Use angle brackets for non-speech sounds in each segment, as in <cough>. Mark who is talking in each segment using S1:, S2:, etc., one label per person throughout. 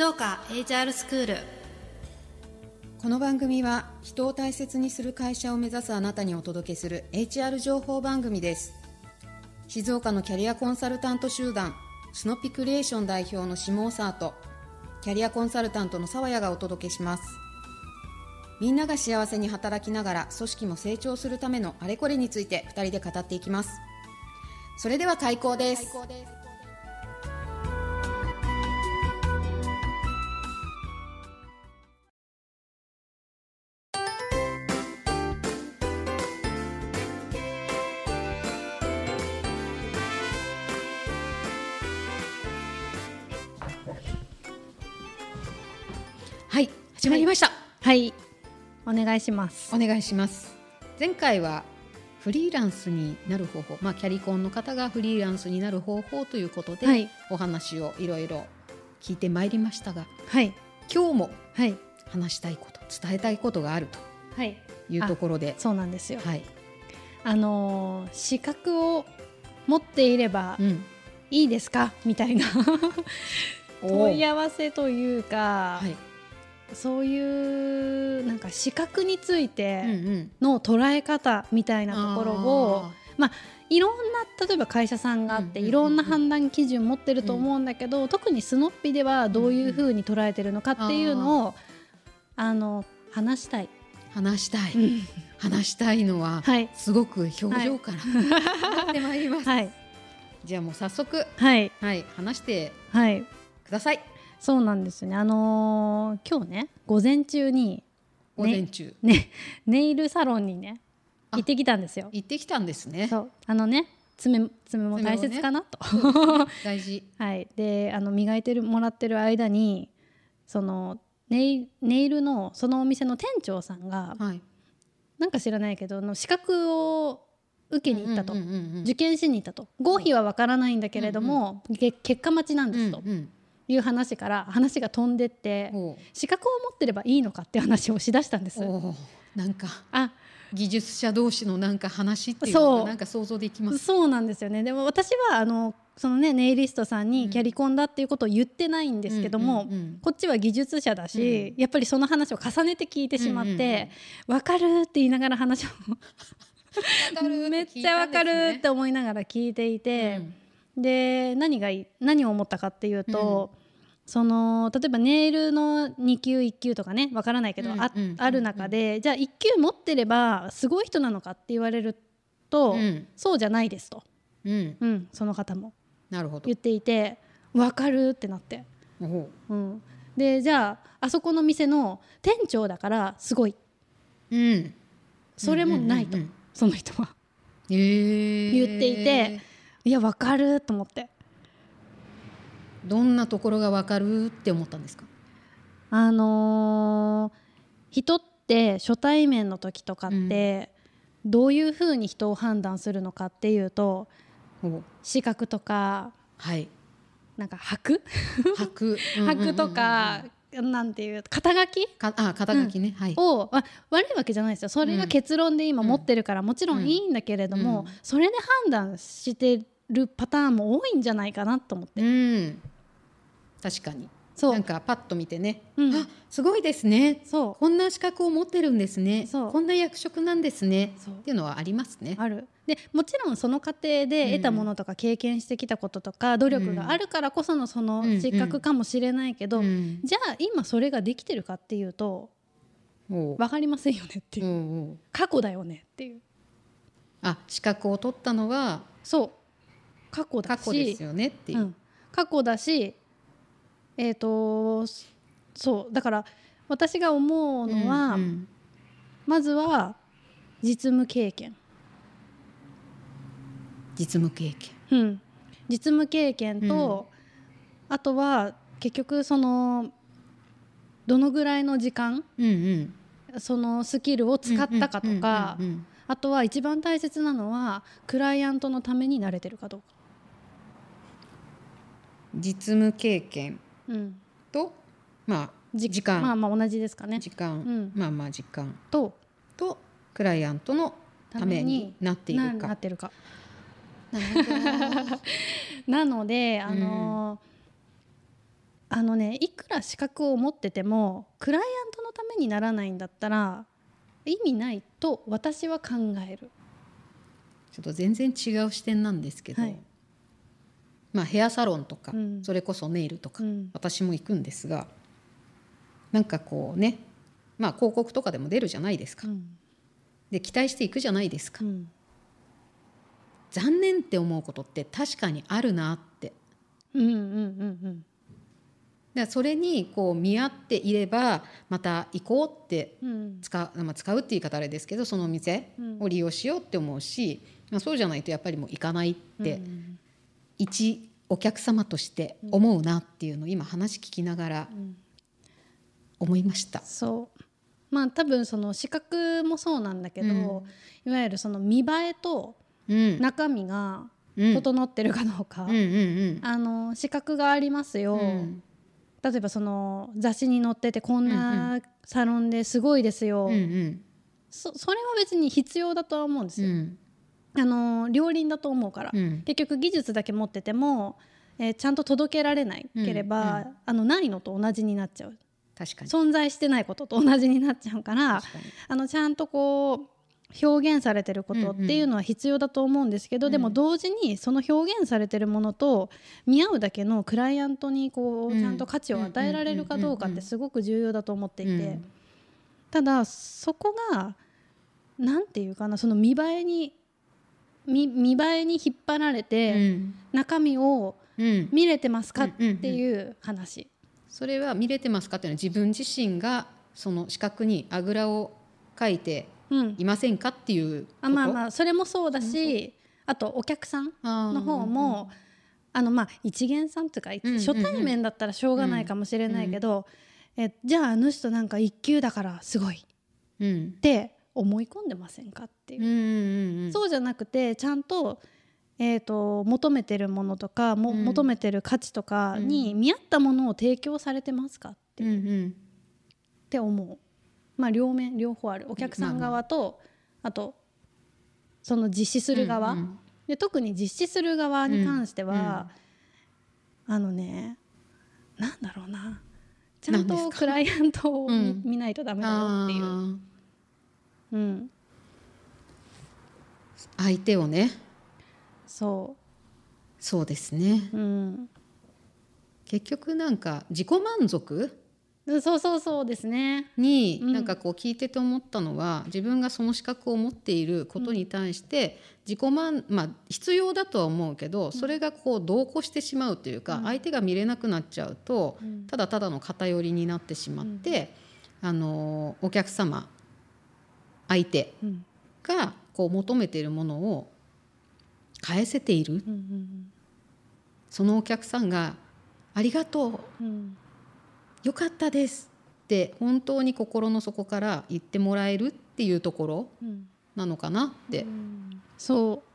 S1: 静岡 HR スクール
S2: この番組は人を大切にする会社を目指すあなたにお届けする HR 情報番組です。静岡のキャリアコンサルタント集団スノピクリエーション代表の下尾沢とキャリアコンサルタントの沢谷がお届けします。みんなが幸せに働きながら組織も成長するためのあれこれについて2人で語っていきます。それでは開講ですはい始まりました、
S1: はい。お願いします。
S2: お願いします。前回はフリーランスになる方法、まあ、キャリコンの方がフリーランスになる方法ということで、
S1: はい。
S2: お話をいろいろ聞いてまいりましたが
S1: はい。
S2: 今日も
S1: はい。
S2: 話したいこと伝えたいことがある
S1: はい。
S2: というところで。
S1: そうなんですよ。
S2: はい、
S1: あのー資格を持っていれば
S2: うん、
S1: いいですか？みたいな。問い
S2: 合
S1: 合わせというか、
S2: はい、
S1: そういうなんか資格につい
S2: うん
S1: て
S2: うん、
S1: の捉え方みたいなところを
S2: あ
S1: いろんな例えば会社さんがあって
S2: うんうんうんうん。
S1: いろんな判断基準持ってると思うんだけど、特にスノッピではどういうふうに捉えてるのかっていうのを、あの話したい。
S2: ー話したい、話したいのは、
S1: はい。
S2: すごく表情から、なってまいります、
S1: はい。
S2: じゃあもう早速
S1: はい。
S2: はい話して
S1: はい。
S2: ください
S1: そうなんですね。あのー今日ね午前中に
S2: 午前中、
S1: ねネイルサロンにね
S2: あ
S1: 行ってきたんですよ。
S2: 行ってきたんですね。
S1: そう。あのね爪爪も大切かなと。
S2: 大事。<laughs>
S1: はい、であの磨いてるもらってる間にそのネイネイルのそのお店の店長さんが
S2: はい。
S1: なんか知らないけどあの資格を受けに行ったと、
S2: うんうんうんうん
S1: 受験しに行ったと。合否はわからないんだけれども、け結果待ちなんですと。
S2: うんうん
S1: いう話から話が飛んでって、資格を持ってればいいのかって話をしだしたんです。
S2: なんか
S1: あ。
S2: 技術者同士のなんか話っていう
S1: そう。
S2: のがなんか想像できます。
S1: そうなんですよね。でも私はあのそのねネイリストさん
S2: うん。
S1: にキャリコンだっていうことを言ってないんですけども、
S2: うんうんうん
S1: こっちは技術者だし、やっぱりその話を重ねて聞いてしまって「わ、かる」って言いながら話をめっちゃわかるって思いながら聞いていて、で何がいい何を思ったかっていうと、その例えばネイルの2級1級とかねわからないけど、あ
S2: うんうん
S1: ある中でじゃあ1級持ってればすごい人なのかって言われると、
S2: うん。
S1: そうじゃないですと、
S2: うん、
S1: うん、その方も。
S2: なるほど。
S1: 言。っていてわかるってなって、
S2: おう。
S1: うん、でじゃああそこの店の店長だからすごい。
S2: うん、
S1: それもないと、その人は。
S2: えー。
S1: 言っていていやわかると思って
S2: どんなところがわかるって思ったんですか？
S1: あのー人って初対面の時とかって、どういうふうに人を判断するのかっていうと視覚とか
S2: はい。
S1: なんか白
S2: 白
S1: 白とか、なんていう肩書き？
S2: かあ肩書きね、はい。
S1: を、あ悪いわけじゃないですよ。それが結論で今持ってるからもちろん。いいんだけれども、
S2: うん。
S1: それで判断してるパターンも多いんじゃないかなと思って、
S2: うん。確かに。
S1: そう。
S2: なんかパッと見てね、
S1: うん。
S2: あすごいですね。
S1: そ
S2: こんな資格を持ってるんですね。
S1: そう。
S2: こんな役職なんですね。
S1: そう。
S2: っていうのはありますね。
S1: う。ある。でもちろんその過程で得たものとか経験してきたこととか努力があるからこそのその失格かもしれないけど、
S2: うん。
S1: じゃあ今それができてるかっていうと分かりませんよねっていう、過去だよねっていう。
S2: あ資格を取ったのは
S1: そう。過去だし。
S2: 過去ですよねっていう。
S1: うん、過去だしえっ、とそうだから私が思うのは、
S2: うんうん
S1: まずは実務経験、
S2: 実務経験。
S1: うん、実務経験と、あとは結局そのどのぐらいの時間
S2: うんうん。
S1: そのスキルを使ったかとか
S2: うんうんうんうん
S1: あとは一番大切なのはクライアントのために慣れてるかどうか。
S2: 実務経験
S1: うん、
S2: とまあ
S1: じ
S2: 時間、
S1: まあまあ同じですかね。
S2: 時間、
S1: うん。
S2: まあまあ時間。
S1: と。
S2: とクライアントのためになっている
S1: なな
S2: か
S1: っ。てるか。
S2: な <laughs>
S1: のであのーあのねいくら資格を持っててもクライアントのためにならないんだったら意味ないと私は考える。
S2: ちょっと全然違う視点なんですけど、
S1: はい
S2: まあ、ヘアサロンとか、
S1: うん。
S2: それこそネイルとか、
S1: うん。
S2: 私も行くんですがなんかこうね、まあ、広告とかでも出るじゃないですか、
S1: うん。
S2: で期待していくじゃないですか、
S1: うん。
S2: 残念って思うことって確かにあるなって。
S1: うんうんうん
S2: だからそれにこう見合っていればまた行こうって
S1: うん。うん
S2: 使う,、まあ、使うって言い方あれですけどそのお店を利用しようって思うし、まあ、そうじゃないとやっぱりもう行かないって、
S1: うん
S2: 一お客様として思うなっていうのを今話聞きながら思いました。
S1: そう。まあ多分その資格もそうなんだけど、いわゆるその見栄えと
S2: うん。
S1: 中身が
S2: うん。
S1: 整ってるかどうか、
S2: うんうん
S1: あの資格がありますよ、
S2: うん。
S1: 例えばその雑誌に載っててこん
S2: うん
S1: なサロンですごいですよ、
S2: うんうん。
S1: そそれは別に必要だとは思うんですよ、
S2: うん
S1: あの両輪だと思うから、
S2: うん。
S1: 結局技術だけ持ってても、えーちゃんと届けられないければ、
S2: うん
S1: あのないのと同じになっちゃう。
S2: 確かに。
S1: 存在してないことと同じになっちゃうからあのちゃんとこう表現されてることっていうのは必要だと思うんですけど、
S2: うん
S1: でも同時にその表現されてるものと見合うだけのクライアントにこう
S2: うん
S1: ちゃんと価値を与えられるかどうかってすごく重要だと思っていて、
S2: うん。
S1: ただそこがなんていうかなその見栄えに見見栄えに引っ張られて、
S2: うん。
S1: 中身を
S2: うん。
S1: 見れてますかっ
S2: うんうんうん
S1: ていう話。
S2: それは見れてますかっていうのは自分自身がその資格にあぐらをかいて
S1: うん。
S2: いませんかっていうこと？
S1: あまあまあそれもそうだし、あとお客さんの方も、あのまあ一元さんとか、
S2: うんうんうん。
S1: 初対面だったらしょうがないかもしれないけど、えじゃああの人なんか一級だからすごい。っ
S2: うん。
S1: て思い込んでませんかっていう。
S2: うんうんうん
S1: そうじゃなくてちゃんと,、えー、と求めてるものとかも、
S2: うん。
S1: 求めてる価値とかに見合ったものを提供されてますかって,、
S2: う。ん
S1: っ
S2: うん。
S1: て思う、まあ、両面両方ある。お客さん側と、あとその実施する側、
S2: うんうん
S1: で特に実施する側に関しては、あのねなんだろうな。ちゃんとクライアントを見,、ないとダメだよっていう、
S2: あ
S1: うん、
S2: ー相手をね。
S1: そ
S2: そうですね。
S1: う、うん、
S2: 結局なんか自己満足？
S1: そうそうそうですね。
S2: に
S1: うん。
S2: なんかこう聞いてて思ったのは、自分がその資格を持っていることに対して自己満まあ必要だとは思うけどそれがこう同行してしまうというか、
S1: うん。
S2: 相手が見れなくなっちゃうと、
S1: うん。
S2: ただただの偏りになってしまって、あのお客様相手
S1: うん。
S2: がこう求めているものを返せている。
S1: うんうん
S2: そのお客さんが「ありがとう。
S1: うん。
S2: よかったです」って本当に心の底から言ってもらえるっていうところ
S1: うん。
S2: なのかなって。
S1: そう。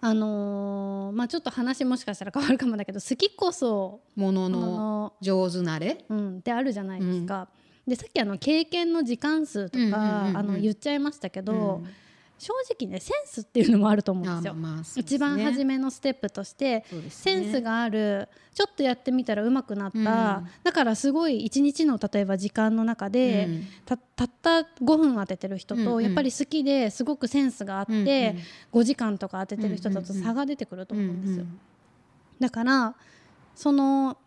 S1: あのーまあちょっと話もしかしたら変わるかもだけど好きこそ
S2: もの
S1: もの
S2: 上手なれ、
S1: うん。ってあるじゃないですか。でさっきあの経験の時間数とか、言っちゃいましたけど、
S2: うん。
S1: 正直ねセンスっていうのもあると思うん
S2: あ
S1: ですよ。
S2: まあすね。
S1: 一番初めのステップとして、
S2: そうです
S1: セ
S2: ね
S1: ンスがあるちょっとやってみたら上手くなった、
S2: うん。
S1: だからすごい一日の例えば時間の中で、
S2: うん
S1: たたった5分当ててる人と、
S2: うんうん。
S1: やっぱり好きですごくセンスがあって、
S2: うんうん。
S1: 5時間とか当ててる人だと差が出てくると思うんですよ。
S2: うん
S1: だからその、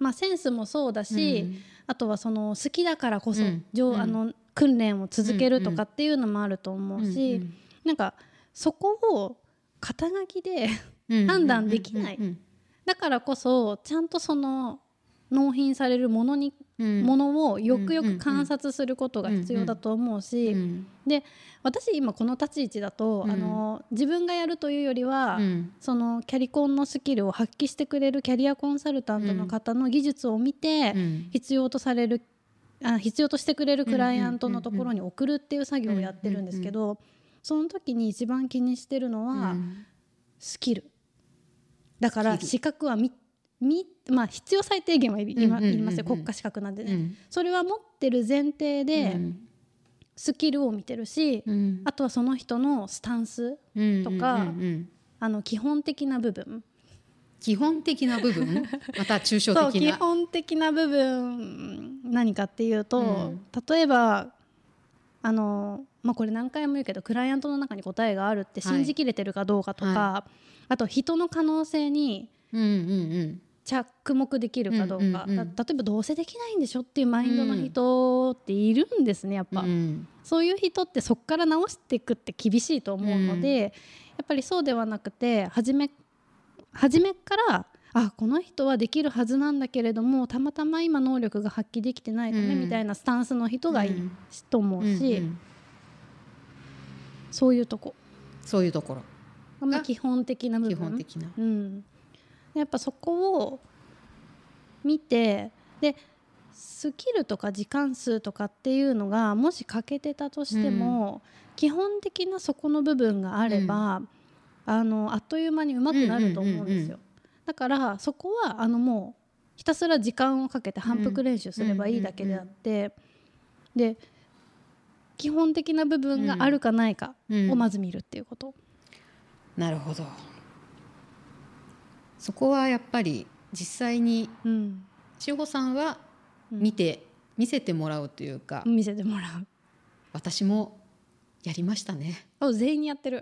S1: まあ、センスもそうだし、
S2: うん
S1: あとはその好きだからこそ、
S2: うん。
S1: あの訓練を続けるとかっていうのもあると思うし、
S2: うん
S1: なんかそこを肩書きで
S2: うん <laughs>
S1: 判断できない。
S2: うん
S1: だからこそちゃんとその納品されるものに、
S2: うん
S1: ものをよくよく観察することが必要だと思うし、
S2: うん
S1: で私今この立ち位置だと、
S2: うん。
S1: あの自分がやるというよりは、
S2: うん。
S1: そのキャリコンのスキルを発揮してくれるキャリアコンサルタントの方の技術を見て、
S2: うん。
S1: 必要とされるあ必要としてくれるクライアントのところに送るっていう作業をやってるんですけど、その時に一番気にしてるのは、
S2: うん。
S1: スキル。だから資格はまあ、必要最低限はいますよ。国家資格なんでね、
S2: うん。
S1: それは持ってる前提でスキルを見てるし、
S2: うん。
S1: あとはその人のスタンス
S2: うん
S1: とか
S2: うんうん。
S1: あの基本的な部分。
S2: 基本的な部分？<laughs> また抽象的
S1: な。基本的な部分何かっていうと、うん、例えばあの、まあ、これ何回も言うけどクライアントの中に答えがあるって信じきれてるかどうかとか、はい、あと人の可能性に着目できるかどうか、例えばどうせできないんでしょっていうマインドの人っているんですねやっぱ、うん、そういう人ってそこから直していくって厳しいと思うので、うん、やっぱりそうではなくて初め初めからあこの人はできるはずなんだけれどもたまたま今能力が発揮できてないため、みたいなスタンスの人がいいと思うし、うんうん、そういうとこ。
S2: そういうところ。
S1: が基本的な部分。
S2: 基本的な、
S1: うん、やっぱそこを見てでスキルとか時間数とかっていうのがもし欠けてたとしても、うん、基本的なそこの部分があれば、うん、あのあっという間に上手くなると思うんですよ。だからそこはあのもうひたすら時間をかけて反復練習すればいいだけであって、で基本的な部分があるかないかをまず見るっていうこと。
S2: なるほどそこはやっぱり実際に千穂さんは見て、見せてもらうというか
S1: 見せてもらう。
S2: 私もやりましたね。
S1: 全員やってる。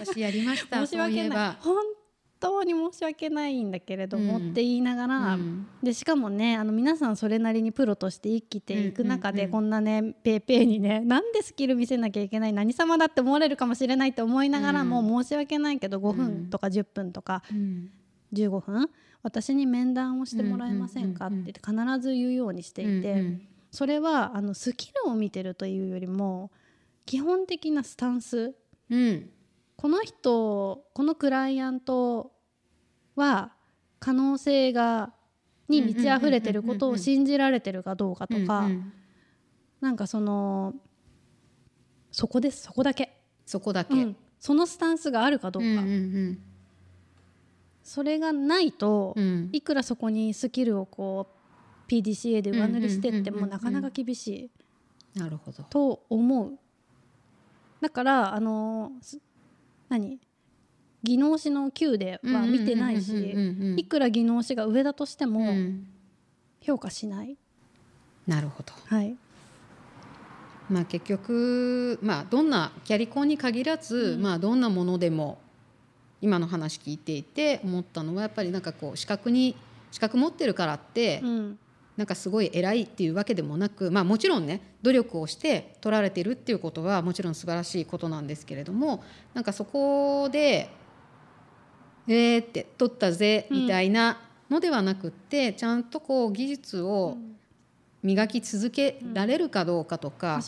S2: 私やりました <laughs>
S1: 申し訳ない。本当に申し訳ないんだけれども、うん、って言いながら、うん、でしかもねあの皆さんそれなりにプロとして生きていく中で、こんなねペーペーにねなんでスキル見せなきゃいけない何様だって思われるかもしれないと思いながらも、申し訳ないけど5分とか10分とか、15分私に面談をしてもらえませんか？って必ず言うようにしていて、それはあのスキルを見てるというよりも基本的なスタンス、うん、この人このクライアントは可能性がに満ち溢れてることを信じられてるかどうかとか、なんかそのそこですそこだけ。
S2: そこだけ、うん、
S1: そのスタンスがあるかどうか、うんうんうん、それがないと、うん、いくらそこにスキルをこう PDCA で上塗りしてってもなかなか厳し
S2: い。なるほど。
S1: と思う。だからあの何？技能士の級では見てないしいくら技能士が上だとしても評価しない、
S2: なるほど、
S1: はい。
S2: まあ、結局、まあ、どんなキャリコンに限らず、うん、まあ、どんなものでも今の話聞いていて思ったのはやっぱりなんかこう資格に資格持ってるからって、うん、なんかすごい偉いっていうわけでもなく、まあ、もちろんね努力をして取られてるっていうことはもちろん素晴らしいことなんですけれどもなんかそこで「えー」って「取ったぜ」みたいなのではなくって、うん、ちゃんとこう技術を磨き続けられるかどうかとか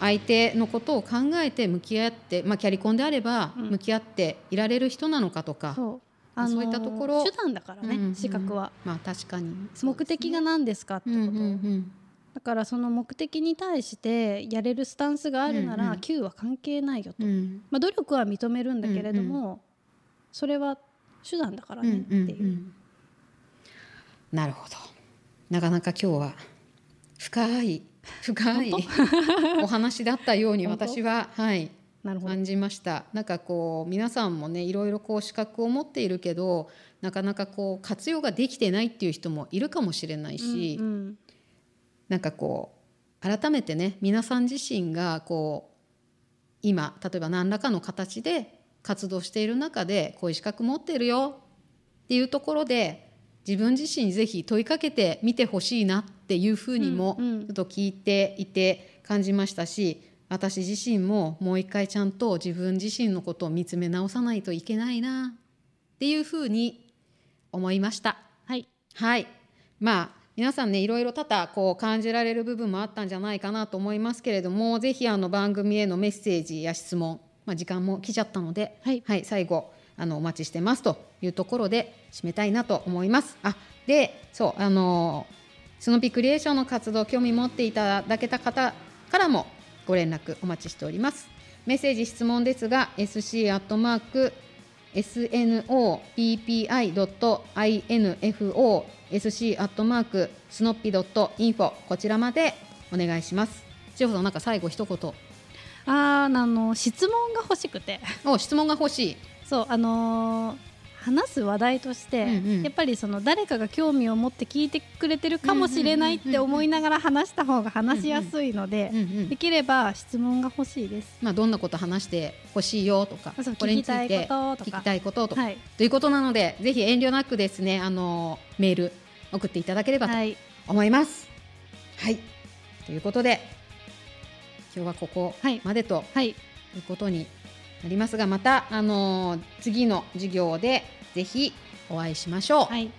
S2: 相手のことを考えて向き合って、まあ、キャリコンであれば向き合っていられる人なのかとか。
S1: そう。あのー、そういったところ手段だからね、うんうん、資格は。
S2: まあ確かに、ね、
S1: 目的が何ですかってこと、うんうんうん、だからその目的に対してやれるスタンスがあるなら、Q は関係ないよと、うん、まあ、努力は認めるんだけれども、うんうん、それは手段だからねっていう。うんうんうん、
S2: なるほど。なかなか今日は深い深い <laughs> お話だったように <laughs> 私は、はい、感じました。なんかこう皆さんもねいろいろこう資格を持っているけどなかなかこう活用ができてないっていう人もいるかもしれないし、うんうん、なんかこう改めてね皆さん自身がこう今例えば何らかの形で活動している中でこういう資格持ってるよっていうところで自分自身ぜひ問いかけてみてほしいなっていうふうにもちょっと聞いていて感じましたし、私自身ももう一回ちゃんと自分自身のことを見つめ直さないといけないなっていうふうに思いました。
S1: はい、
S2: はい、まあ皆さんねいろいろ多々こう感じられる部分もあったんじゃないかなと思いますけれどもぜひあの番組へのメッセージや質問、まあ、時間も来ちゃったので、はい、はい、最後あのお待ちしてますというところで締めたいなと思います。あでそうあのスノピクリエーションの活動興味持っていただけた方からもご連絡お待ちしております。メッセージ質問ですが sc アットマーク snoppi.info sc アットマークスノッピドットインフォこちらまでお願いします。千穂さんなんか最後一言。
S1: ああの質問が欲しくて。
S2: お質問が欲しい。
S1: そうあのー、話す話題として、
S2: うんうん
S1: やっぱりその誰かが興味を持って聞いてくれてるかもしれないって思いながら話した方が話しやすいので
S2: うんうん
S1: できれば質問が欲しいです。
S2: まあ、どんなこと話してほしいよとかこれについて聞きたいこととか
S1: はい、
S2: ということなのでぜひ遠慮なくですねあのメール送っていただければと
S1: はい、
S2: 思います。はい、ということで今日はここ
S1: はい
S2: までと
S1: はい、
S2: いうことになりますがまたあの次の授業でぜひお会いしましょう。
S1: はい、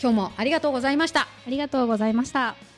S2: 今日もありがとうございました。
S1: ありがとうございました。